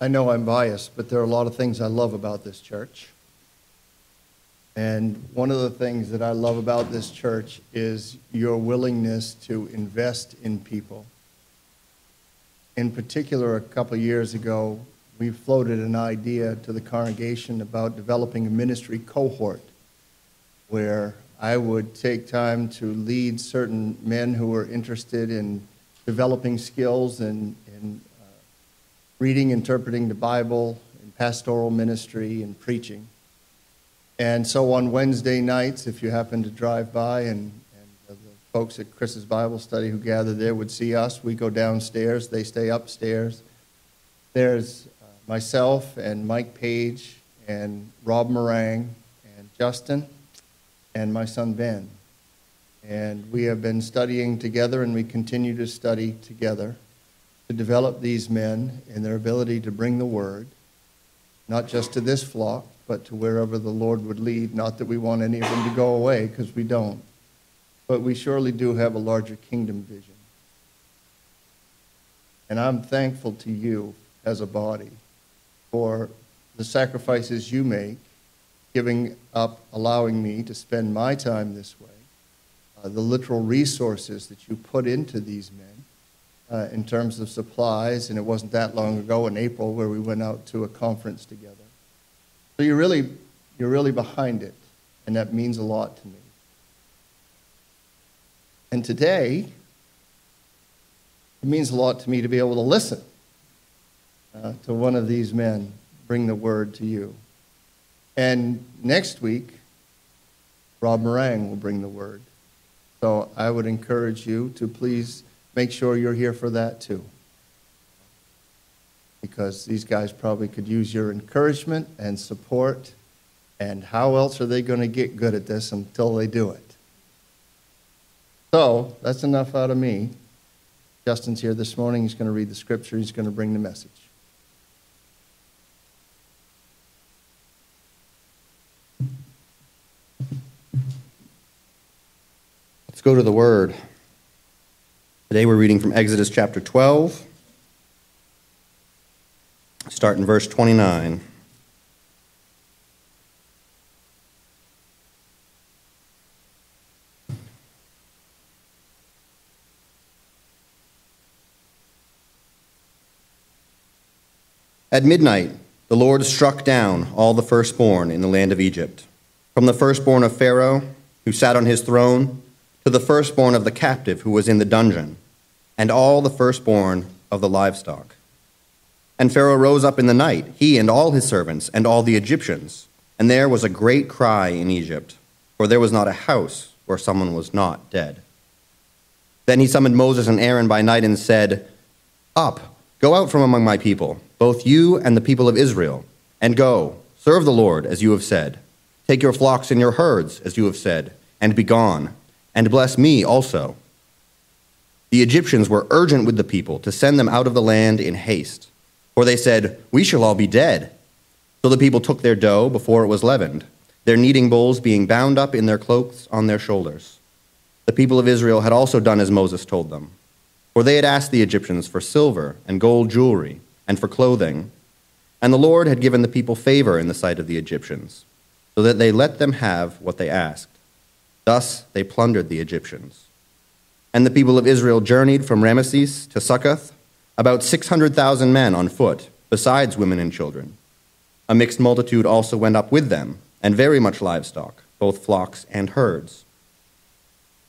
I know I'm biased, but there are a lot of things I love about this church. And one of the things that I love about this church is your willingness to invest in people. In particular, a couple years ago, we floated an idea to the congregation about developing a ministry cohort where I would take time to lead certain men who were interested in developing skills and, uh, reading, interpreting the Bible, and pastoral ministry, and preaching. And so on Wednesday nights, if you happen to drive by and, and the folks at Chris's Bible study who gather there would see us, we go downstairs, they stay upstairs. There's uh, myself and Mike Page and Rob Morang and Justin and my son Ben. And we have been studying together and we continue to study together to develop these men in their ability to bring the word, not just to this flock, but to wherever the Lord would lead. Not that we want any of them to go away, because we don't. But we surely do have a larger kingdom vision. And I'm thankful to you as a body for the sacrifices you make, giving up, allowing me to spend my time this way, uh, the literal resources that you put into these men. Uh, in terms of supplies, and it wasn't that long ago in April where we went out to a conference together. So you're really, you're really behind it, and that means a lot to me. And today, it means a lot to me to be able to listen uh, to one of these men bring the word to you. And next week, Rob Morang will bring the word. So I would encourage you to please make sure you're here for that too because these guys probably could use your encouragement and support. And how else are they going to get good at this until they do it? So that's enough out of me. Justin's here this morning. He's going to read the scripture, he's going to bring the message. Let's go to the Word. Today we're reading from Exodus chapter 12. Start in verse 29. At midnight, the Lord struck down all the firstborn in the land of Egypt, from the firstborn of Pharaoh, who sat on his throne, to the firstborn of the captive who was in the dungeon, and all the firstborn of the livestock. And Pharaoh rose up in the night, he and all his servants, and all the Egyptians. And there was a great cry in Egypt, for there was not a house where someone was not dead. Then he summoned Moses and Aaron by night and said, Up, go out from among my people, both you and the people of Israel, and go, serve the Lord as you have said. Take your flocks and your herds, as you have said, and be gone, and bless me also. The Egyptians were urgent with the people to send them out of the land in haste. For they said, We shall all be dead. So the people took their dough before it was leavened, their kneading bowls being bound up in their cloaks on their shoulders. The people of Israel had also done as Moses told them. For they had asked the Egyptians for silver and gold jewelry and for clothing. And the Lord had given the people favor in the sight of the Egyptians, so that they let them have what they asked. Thus they plundered the Egyptians. And the people of Israel journeyed from Ramesses to Succoth about 600,000 men on foot, besides women and children. A mixed multitude also went up with them, and very much livestock, both flocks and herds.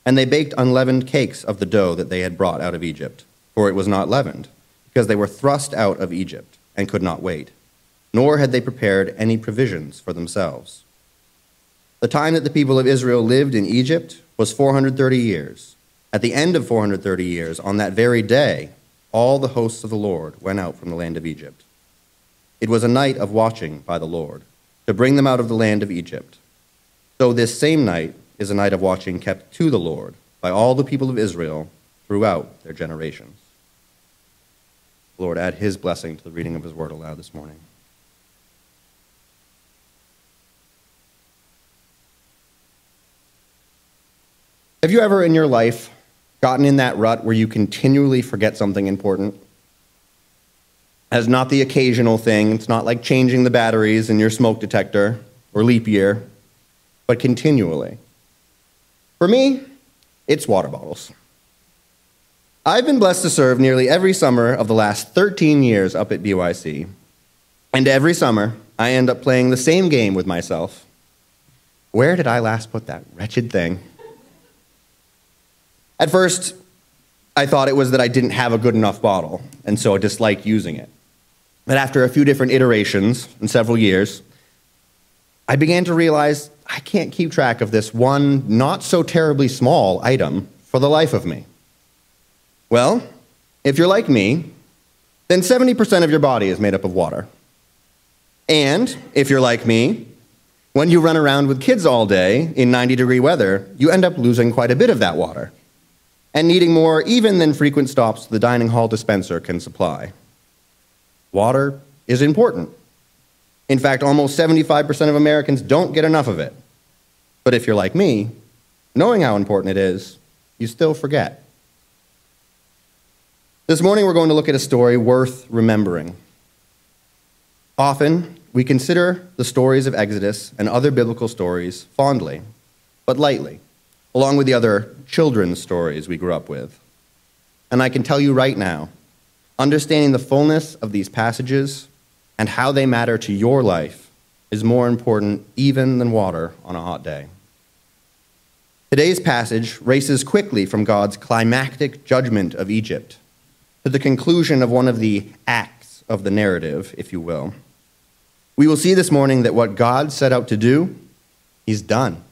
And they baked unleavened cakes of the dough that they had brought out of Egypt, for it was not leavened, because they were thrust out of Egypt and could not wait, nor had they prepared any provisions for themselves. The time that the people of Israel lived in Egypt was 430 years. At the end of 430 years, on that very day, all the hosts of the Lord went out from the land of Egypt. It was a night of watching by the Lord, to bring them out of the land of Egypt. So this same night is a night of watching kept to the Lord by all the people of Israel throughout their generations. Lord, add his blessing to the reading of his word aloud this morning. Have you ever in your life gotten in that rut where you continually forget something important? as not the occasional thing. It's not like changing the batteries in your smoke detector or leap year, but continually. For me, it's water bottles. I've been blessed to serve nearly every summer of the last 13 years up at BYC. And every summer, I end up playing the same game with myself. Where did I last put that wretched thing? At first, I thought it was that I didn't have a good enough bottle, and so I disliked using it. But after a few different iterations and several years, I began to realize I can't keep track of this one not so terribly small item for the life of me. Well, if you're like me, then 70% of your body is made up of water. And if you're like me, when you run around with kids all day in 90 degree weather, you end up losing quite a bit of that water and needing more even than frequent stops the dining hall dispenser can supply. Water is important. In fact, almost 75% of Americans don't get enough of it. But if you're like me, knowing how important it is, you still forget. This morning, we're going to look at a story worth remembering. Often, we consider the stories of Exodus and other biblical stories fondly, but lightly, along with the other children's stories we grew up with. And I can tell you right now, understanding the fullness of these passages and how they matter to your life is more important even than water on a hot day. Today's passage races quickly from God's climactic judgment of Egypt to the conclusion of one of the acts of the narrative, if you will. We will see this morning that what God set out to do, He's done.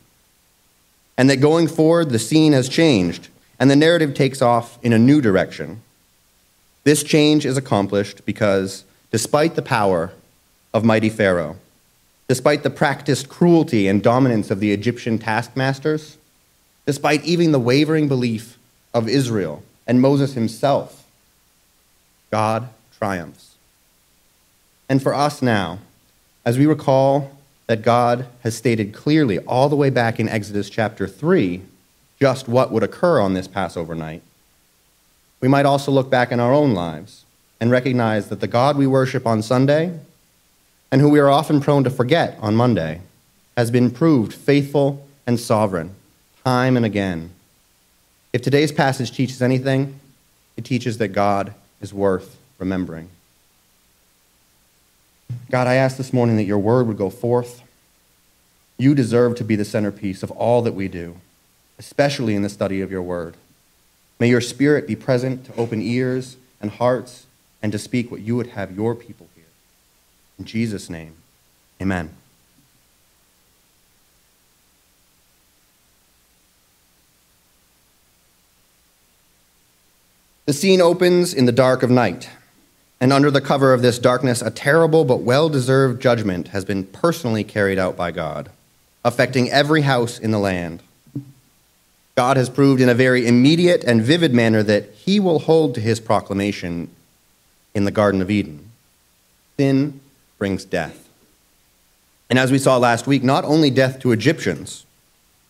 And that going forward, the scene has changed, and the narrative takes off in a new direction. This change is accomplished because, despite the power of mighty Pharaoh, despite the practiced cruelty and dominance of the Egyptian taskmasters, despite even the wavering belief of Israel and Moses himself, God triumphs. And for us now, as we recall that God has stated clearly all the way back in Exodus chapter 3 just what would occur on this Passover night, we might also look back in our own lives and recognize that the God we worship on Sunday and who we are often prone to forget on Monday has been proved faithful and sovereign time and again. If today's passage teaches anything, it teaches that God is worth remembering. God, I ask this morning that your word would go forth. You deserve to be the centerpiece of all that we do, especially in the study of your word. May your spirit be present to open ears and hearts and to speak what you would have your people hear. In Jesus' name, amen. The scene opens in the dark of night, and under the cover of this darkness, a terrible but well deserved judgment has been personally carried out by God, affecting every house in the land. God has proved in a very immediate and vivid manner that he will hold to his proclamation in the Garden of Eden. Sin brings death. And as we saw last week, not only death to Egyptians,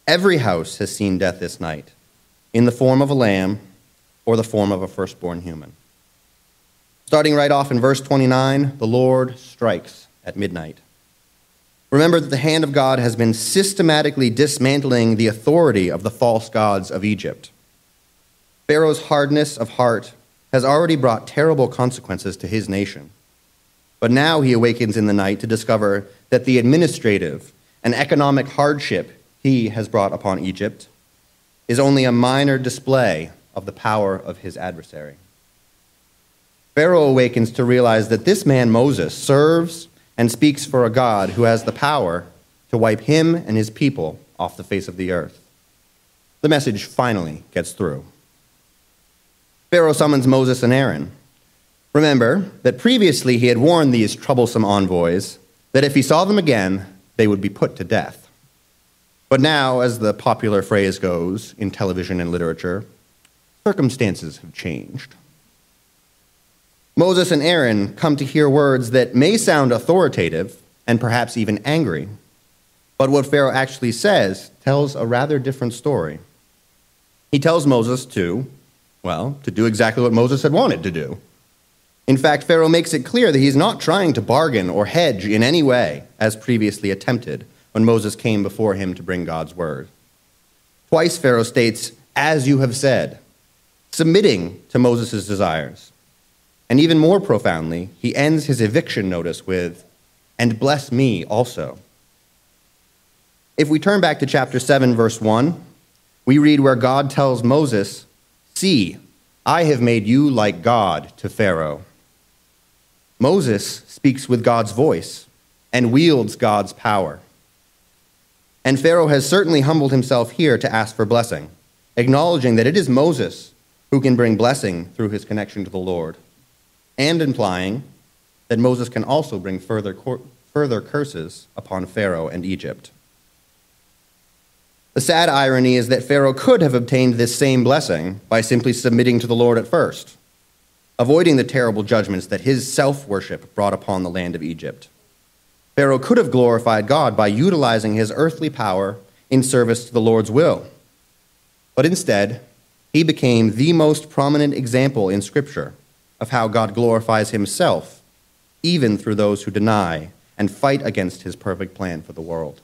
every house has seen death this night in the form of a lamb or the form of a firstborn human. Starting right off in verse 29, the Lord strikes at midnight. Remember that the hand of God has been systematically dismantling the authority of the false gods of Egypt. Pharaoh's hardness of heart has already brought terrible consequences to his nation. But now he awakens in the night to discover that the administrative and economic hardship he has brought upon Egypt is only a minor display of the power of his adversary. Pharaoh awakens to realize that this man, Moses, serves and speaks for a God who has the power to wipe him and his people off the face of the earth. The message finally gets through. Pharaoh summons Moses and Aaron. Remember that previously he had warned these troublesome envoys that if he saw them again, they would be put to death. But now, as the popular phrase goes in television and literature, circumstances have changed. Moses and Aaron come to hear words that may sound authoritative and perhaps even angry, but what Pharaoh actually says tells a rather different story. He tells Moses to, well, to do exactly what Moses had wanted to do In fact, Pharaoh makes it clear that he's not trying to bargain or hedge in any way, as previously attempted when Moses came before him to bring God's word. Twice, Pharaoh states, As you have said, submitting to Moses' desires. And even more profoundly, he ends his eviction notice with, And bless me also. If we turn back to chapter 7, verse 1, we read where God tells Moses, See, I have made you like God to Pharaoh. Moses speaks with God's voice and wields God's power. And Pharaoh has certainly humbled himself here to ask for blessing, acknowledging that it is Moses who can bring blessing through his connection to the Lord, and implying that Moses can also bring further, further curses upon Pharaoh and Egypt. The sad irony is that Pharaoh could have obtained this same blessing by simply submitting to the Lord at first, avoiding the terrible judgments that his self worship brought upon the land of Egypt. Pharaoh could have glorified God by utilizing his earthly power in service to the Lord's will. But instead, he became the most prominent example in Scripture of how God glorifies himself, even through those who deny and fight against his perfect plan for the world.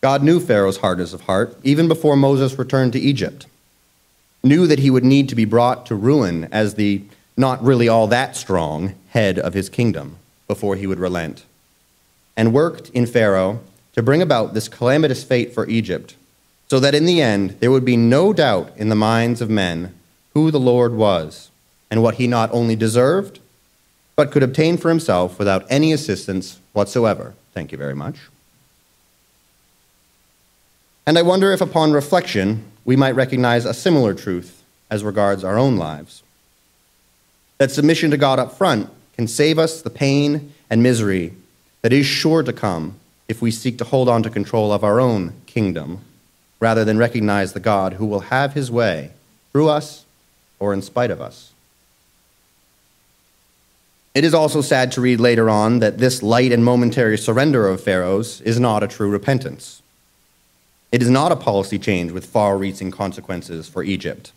God knew Pharaoh's hardness of heart even before Moses returned to Egypt, knew that he would need to be brought to ruin as the not really all that strong head of his kingdom before he would relent, and worked in Pharaoh to bring about this calamitous fate for Egypt, so that in the end there would be no doubt in the minds of men who the Lord was and what he not only deserved, but could obtain for himself without any assistance whatsoever. Thank you very much. And I wonder if, upon reflection, we might recognize a similar truth as regards our own lives. That submission to God up front can save us the pain and misery that is sure to come if we seek to hold on to control of our own kingdom rather than recognize the God who will have his way through us or in spite of us. It is also sad to read later on that this light and momentary surrender of Pharaoh's is not a true repentance. It is not a policy change with far reaching consequences for Egypt.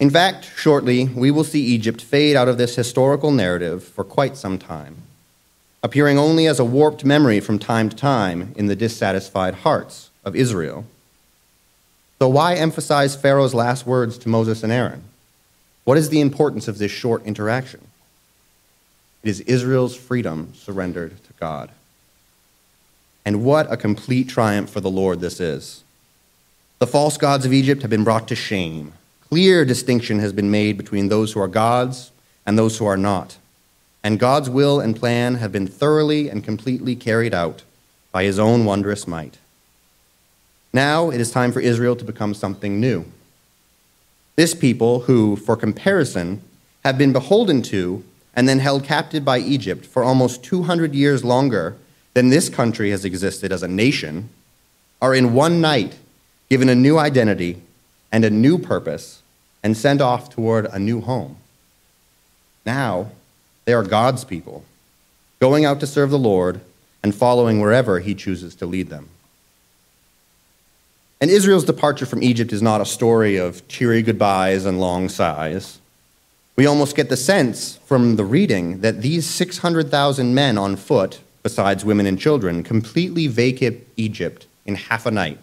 In fact, shortly, we will see Egypt fade out of this historical narrative for quite some time, appearing only as a warped memory from time to time in the dissatisfied hearts of Israel. So, why emphasize Pharaoh's last words to Moses and Aaron? What is the importance of this short interaction? It is Israel's freedom surrendered to God. And what a complete triumph for the Lord this is. The false gods of Egypt have been brought to shame. Clear distinction has been made between those who are gods and those who are not. And God's will and plan have been thoroughly and completely carried out by his own wondrous might. Now it is time for Israel to become something new. This people, who, for comparison, have been beholden to and then held captive by Egypt for almost 200 years longer than this country has existed as a nation are in one night given a new identity and a new purpose and sent off toward a new home. Now, they are God's people, going out to serve the Lord and following wherever He chooses to lead them. And Israel's departure from Egypt is not a story of cheery goodbyes and long sighs. We almost get the sense from the reading that these 600,000 men on foot besides women and children, completely vacate Egypt in half a night.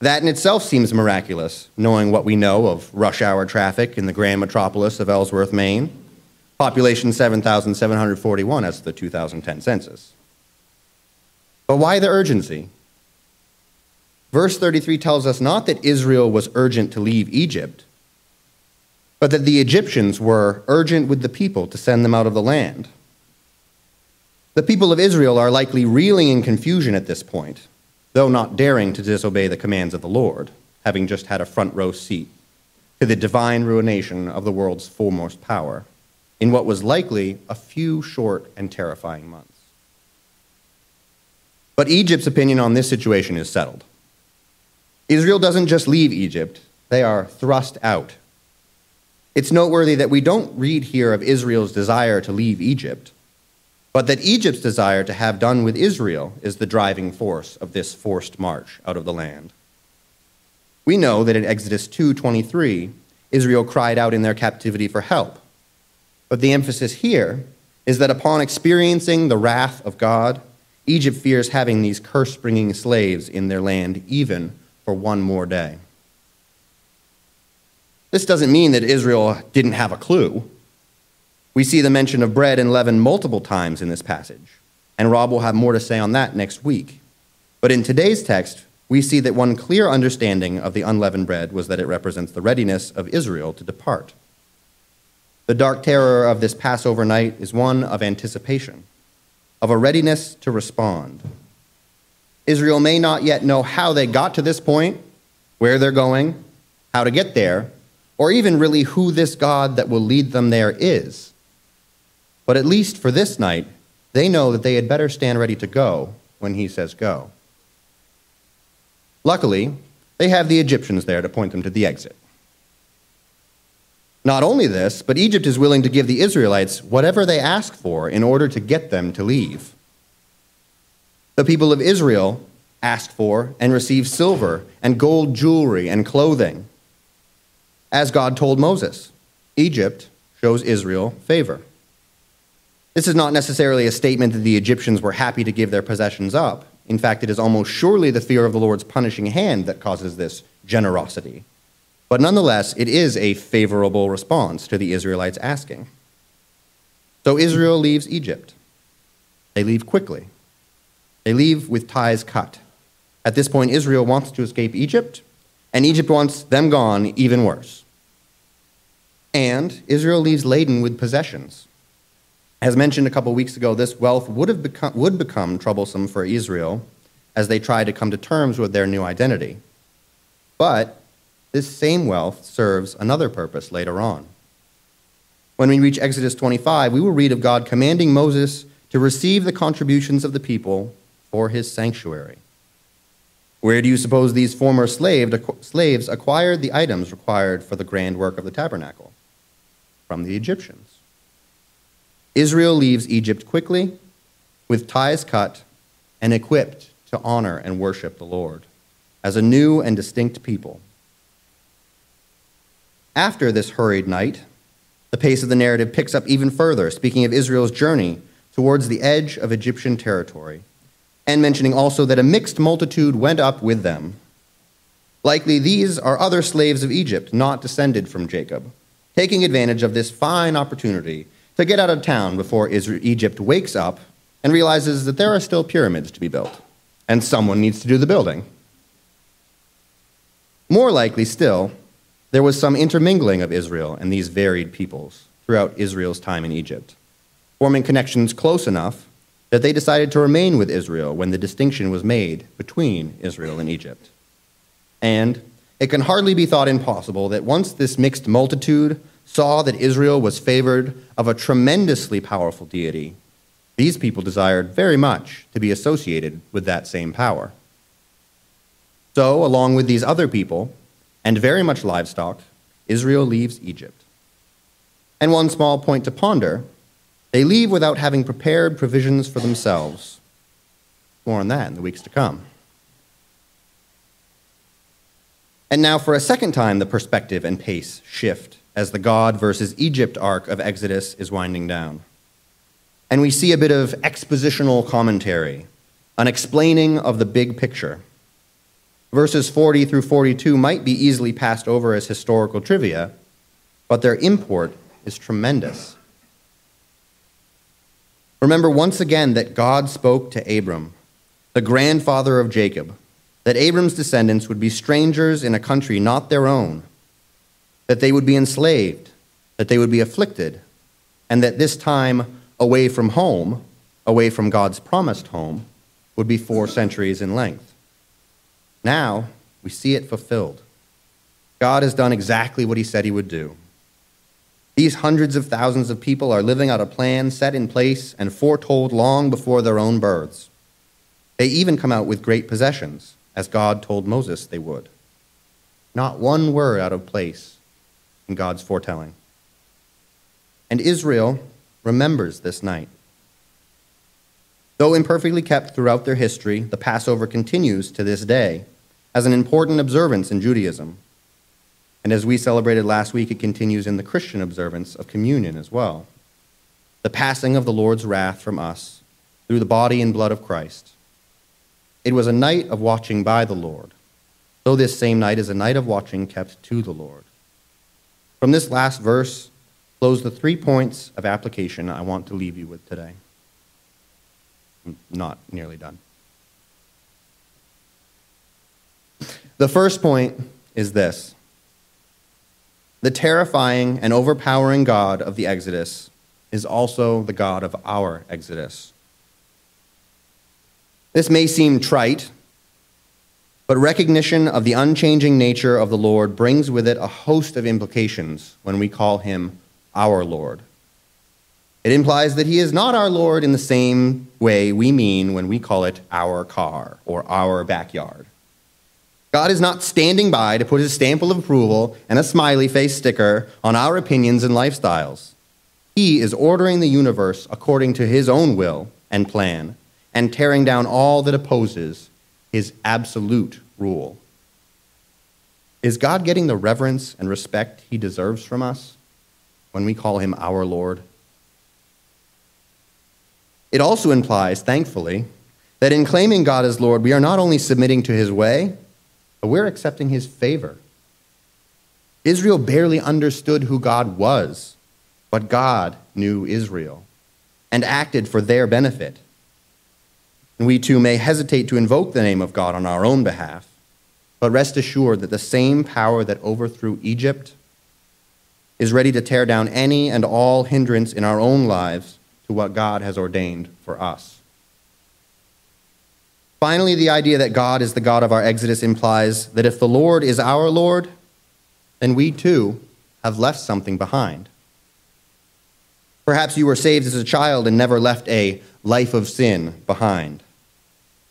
That in itself seems miraculous, knowing what we know of rush hour traffic in the grand metropolis of Ellsworth, Maine. Population 7,741 as the 2010 census. But why the urgency? Verse 33 tells us not that Israel was urgent to leave Egypt, but that the Egyptians were urgent with the people to send them out of the land. The people of Israel are likely reeling in confusion at this point, though not daring to disobey the commands of the Lord, having just had a front row seat to the divine ruination of the world's foremost power in what was likely a few short and terrifying months. But Egypt's opinion on this situation is settled. Israel doesn't just leave Egypt, they are thrust out. It's noteworthy that we don't read here of Israel's desire to leave Egypt but that Egypt's desire to have done with Israel is the driving force of this forced march out of the land. We know that in Exodus 2:23, Israel cried out in their captivity for help. But the emphasis here is that upon experiencing the wrath of God, Egypt fears having these curse bringing slaves in their land even for one more day. This doesn't mean that Israel didn't have a clue. We see the mention of bread and leaven multiple times in this passage, and Rob will have more to say on that next week. But in today's text, we see that one clear understanding of the unleavened bread was that it represents the readiness of Israel to depart. The dark terror of this Passover night is one of anticipation, of a readiness to respond. Israel may not yet know how they got to this point, where they're going, how to get there, or even really who this God that will lead them there is. But at least for this night, they know that they had better stand ready to go when he says go. Luckily, they have the Egyptians there to point them to the exit. Not only this, but Egypt is willing to give the Israelites whatever they ask for in order to get them to leave. The people of Israel asked for and received silver and gold jewelry and clothing. As God told Moses, Egypt shows Israel favor. This is not necessarily a statement that the Egyptians were happy to give their possessions up. In fact, it is almost surely the fear of the Lord's punishing hand that causes this generosity. But nonetheless, it is a favorable response to the Israelites asking. So Israel leaves Egypt. They leave quickly. They leave with ties cut. At this point, Israel wants to escape Egypt, and Egypt wants them gone even worse. And Israel leaves laden with possessions. As mentioned a couple weeks ago, this wealth would, have become, would become troublesome for Israel as they tried to come to terms with their new identity. But this same wealth serves another purpose later on. When we reach Exodus 25, we will read of God commanding Moses to receive the contributions of the people for his sanctuary. Where do you suppose these former slaves acquired the items required for the grand work of the tabernacle? From the Egyptians. Israel leaves Egypt quickly, with ties cut, and equipped to honor and worship the Lord as a new and distinct people. After this hurried night, the pace of the narrative picks up even further, speaking of Israel's journey towards the edge of Egyptian territory, and mentioning also that a mixed multitude went up with them. Likely these are other slaves of Egypt, not descended from Jacob, taking advantage of this fine opportunity to get out of town before Egypt wakes up and realizes that there are still pyramids to be built, and someone needs to do the building. More likely still, there was some intermingling of Israel and these varied peoples throughout Israel's time in Egypt, forming connections close enough that they decided to remain with Israel when the distinction was made between Israel and Egypt. And it can hardly be thought impossible that once this mixed multitude saw that Israel was favored of a tremendously powerful deity, these people desired very much to be associated with that same power. So, along with these other people, and very much livestock, Israel leaves Egypt. And one small point to ponder they leave without having prepared provisions for themselves. More on that in the weeks to come. And now, for a second time, the perspective and pace shift as the God versus Egypt arc of Exodus is winding down. And we see a bit of expositional commentary, an explaining of the big picture. Verses 40 through 42 might be easily passed over as historical trivia, but their import is tremendous. Remember once again that God spoke to Abram, the grandfather of Jacob, that Abram's descendants would be strangers in a country not their own that they would be enslaved, that they would be afflicted, and that this time away from home, away from God's promised home, would be four centuries in length. Now, we see it fulfilled. God has done exactly what he said he would do. These hundreds of thousands of people are living out a plan set in place and foretold long before their own births. They even come out with great possessions, as God told Moses they would. Not one word out of place in God's foretelling. And Israel remembers this night. Though imperfectly kept throughout their history, the Passover continues to this day as an important observance in Judaism. And as we celebrated last week, it continues in the Christian observance of communion as well. The passing of the Lord's wrath from us through the body and blood of Christ. It was a night of watching by the Lord, though this same night is a night of watching kept to the Lord. From this last verse flows the three points of application I want to leave you with today. I'm not nearly done. The first point is this the terrifying and overpowering God of the Exodus is also the God of our Exodus. This may seem trite, but recognition of the unchanging nature of the Lord brings with it a host of implications when we call him our Lord. It implies that he is not our Lord in the same way we mean when we call it our car or our backyard. God is not standing by to put his stamp of approval and a smiley face sticker on our opinions and lifestyles. He is ordering the universe according to his own will and plan and tearing down all that opposes his absolute rule. Is God getting the reverence and respect he deserves from us when we call him our Lord? It also implies, thankfully, that in claiming God as Lord, we are not only submitting to his way, we're accepting his favor. Israel barely understood who God was, but God knew Israel and acted for their benefit. And we too may hesitate to invoke the name of God on our own behalf, but rest assured that the same power that overthrew Egypt is ready to tear down any and all hindrance in our own lives to what God has ordained for us. Finally, the idea that God is the God of our Exodus implies that if the Lord is our Lord, then we too have left something behind. Perhaps you were saved as a child and never left a life of sin behind.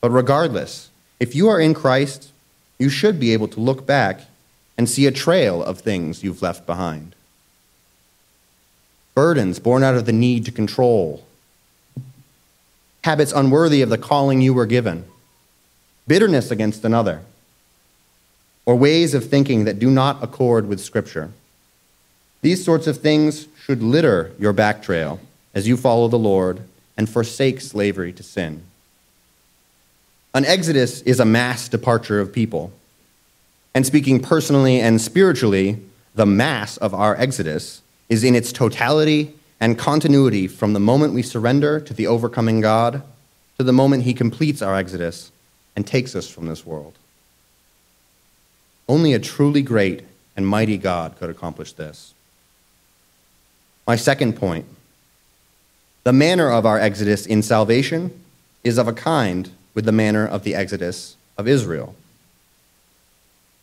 But regardless, if you are in Christ, you should be able to look back and see a trail of things you've left behind. Burdens born out of the need to control, habits unworthy of the calling you were given bitterness against another, or ways of thinking that do not accord with Scripture. These sorts of things should litter your back trail as you follow the Lord and forsake slavery to sin. An exodus is a mass departure of people. And speaking personally and spiritually, the mass of our exodus is in its totality and continuity from the moment we surrender to the overcoming God to the moment He completes our exodus and takes us from this world. Only a truly great and mighty God could accomplish this. My second point the manner of our exodus in salvation is of a kind with the manner of the exodus of Israel.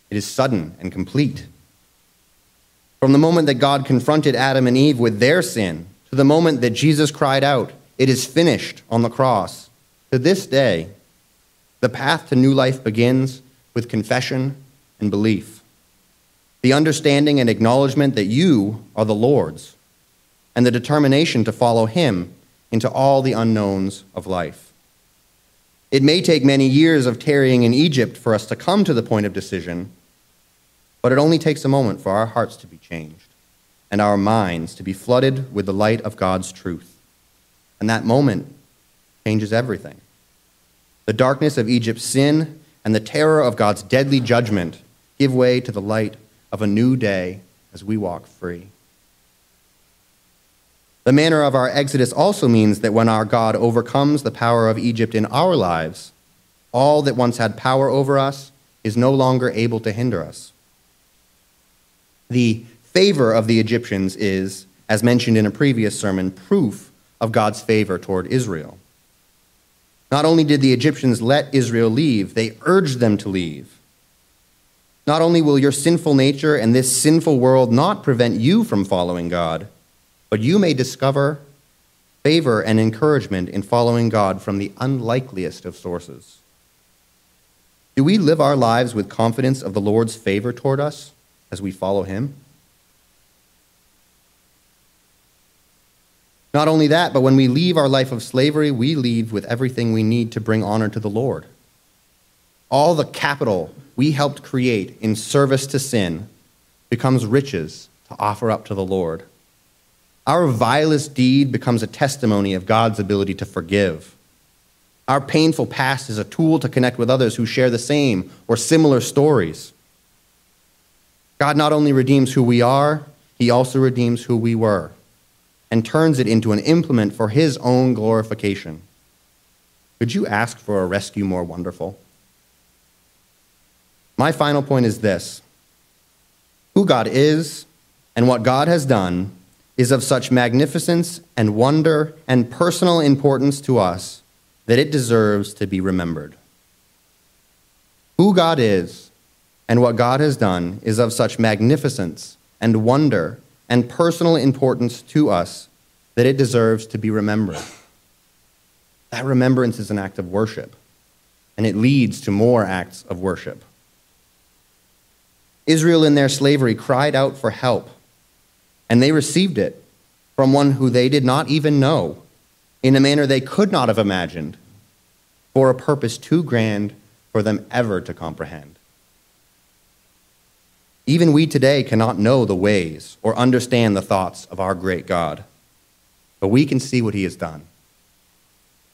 It is sudden and complete. From the moment that God confronted Adam and Eve with their sin to the moment that Jesus cried out, It is finished on the cross, to this day, the path to new life begins with confession and belief, the understanding and acknowledgement that you are the Lord's, and the determination to follow Him into all the unknowns of life. It may take many years of tarrying in Egypt for us to come to the point of decision, but it only takes a moment for our hearts to be changed and our minds to be flooded with the light of God's truth. And that moment changes everything. The darkness of Egypt's sin and the terror of God's deadly judgment give way to the light of a new day as we walk free. The manner of our exodus also means that when our God overcomes the power of Egypt in our lives, all that once had power over us is no longer able to hinder us. The favor of the Egyptians is, as mentioned in a previous sermon, proof of God's favor toward Israel. Not only did the Egyptians let Israel leave, they urged them to leave. Not only will your sinful nature and this sinful world not prevent you from following God, but you may discover favor and encouragement in following God from the unlikeliest of sources. Do we live our lives with confidence of the Lord's favor toward us as we follow Him? Not only that, but when we leave our life of slavery, we leave with everything we need to bring honor to the Lord. All the capital we helped create in service to sin becomes riches to offer up to the Lord. Our vilest deed becomes a testimony of God's ability to forgive. Our painful past is a tool to connect with others who share the same or similar stories. God not only redeems who we are, he also redeems who we were and turns it into an implement for his own glorification. Could you ask for a rescue more wonderful? My final point is this who God is and what God has done is of such magnificence and wonder and personal importance to us that it deserves to be remembered. Who God is and what God has done is of such magnificence and wonder and personal importance to us that it deserves to be remembered. That remembrance is an act of worship, and it leads to more acts of worship. Israel, in their slavery, cried out for help, and they received it from one who they did not even know in a manner they could not have imagined for a purpose too grand for them ever to comprehend. Even we today cannot know the ways or understand the thoughts of our great God, but we can see what he has done.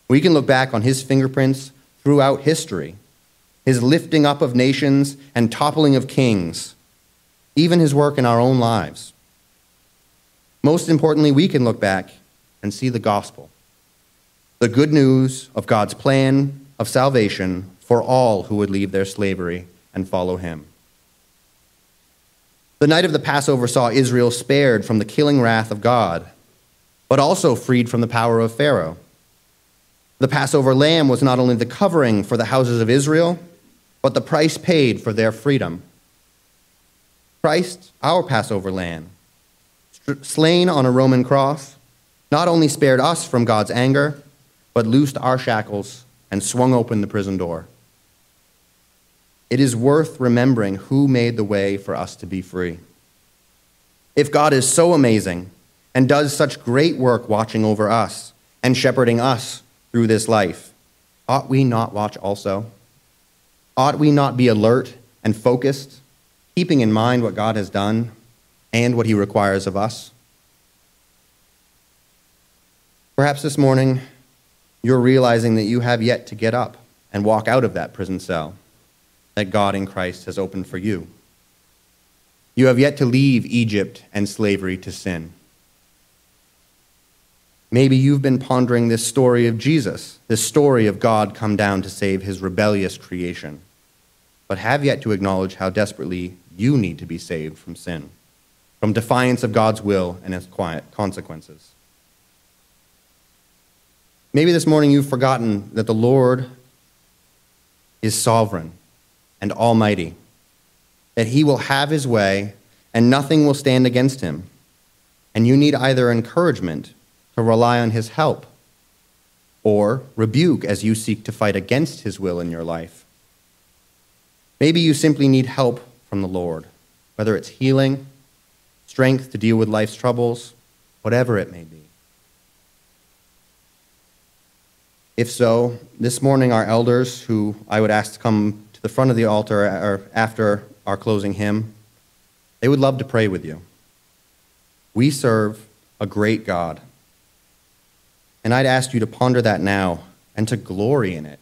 We can look back on his fingerprints throughout history, his lifting up of nations and toppling of kings, even his work in our own lives. Most importantly, we can look back and see the gospel, the good news of God's plan of salvation for all who would leave their slavery and follow him. The night of the Passover saw Israel spared from the killing wrath of God, but also freed from the power of Pharaoh. The Passover lamb was not only the covering for the houses of Israel, but the price paid for their freedom. Christ, our Passover lamb, slain on a Roman cross, not only spared us from God's anger, but loosed our shackles and swung open the prison door. It is worth remembering who made the way for us to be free. If God is so amazing and does such great work watching over us and shepherding us through this life, ought we not watch also? Ought we not be alert and focused, keeping in mind what God has done and what he requires of us? Perhaps this morning you're realizing that you have yet to get up and walk out of that prison cell that God in Christ has opened for you. You have yet to leave Egypt and slavery to sin. Maybe you've been pondering this story of Jesus, this story of God come down to save his rebellious creation, but have yet to acknowledge how desperately you need to be saved from sin, from defiance of God's will and its quiet consequences. Maybe this morning you've forgotten that the Lord is sovereign and almighty, that he will have his way and nothing will stand against him. And you need either encouragement to rely on his help or rebuke as you seek to fight against his will in your life. Maybe you simply need help from the Lord, whether it's healing, strength to deal with life's troubles, whatever it may be. If so, this morning our elders, who I would ask to come to the front of the altar uh, or after our closing hymn, they would love to pray with you. We serve a great God. And I'd ask you to ponder that now and to glory in it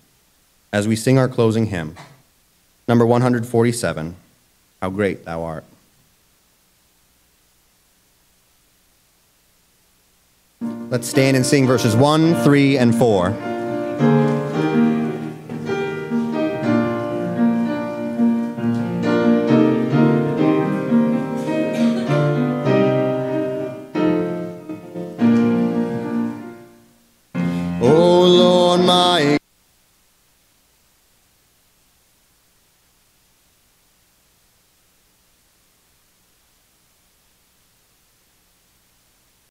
as we sing our closing hymn, number 147 How Great Thou Art. Let's stand and sing verses 1, 3, and 4.